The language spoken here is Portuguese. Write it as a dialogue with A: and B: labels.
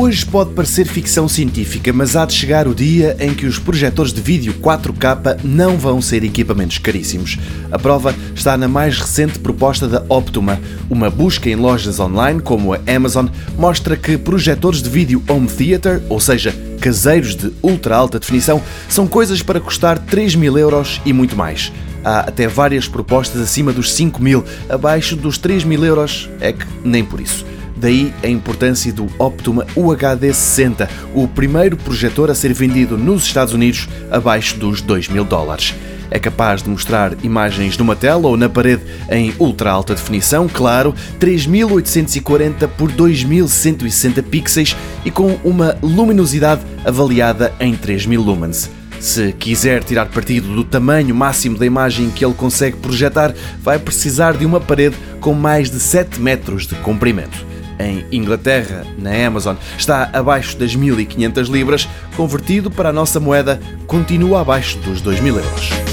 A: Hoje pode parecer ficção científica, mas há de chegar o dia em que os projetores de vídeo 4K não vão ser equipamentos caríssimos. A prova está na mais recente proposta da Optuma. Uma busca em lojas online, como a Amazon, mostra que projetores de vídeo home theater, ou seja, caseiros de ultra alta definição, são coisas para custar 3 mil euros e muito mais. Há até várias propostas acima dos 5 mil, abaixo dos 3 mil euros, é que nem por isso. Daí a importância do Optuma UHD60, o primeiro projetor a ser vendido nos Estados Unidos abaixo dos 2 mil dólares. É capaz de mostrar imagens numa tela ou na parede em ultra alta definição, claro, 3840 por 2160 pixels e com uma luminosidade avaliada em 3000 lumens. Se quiser tirar partido do tamanho máximo da imagem que ele consegue projetar, vai precisar de uma parede com mais de 7 metros de comprimento em Inglaterra, na Amazon, está abaixo das 1500 libras, convertido para a nossa moeda, continua abaixo dos 2000 euros.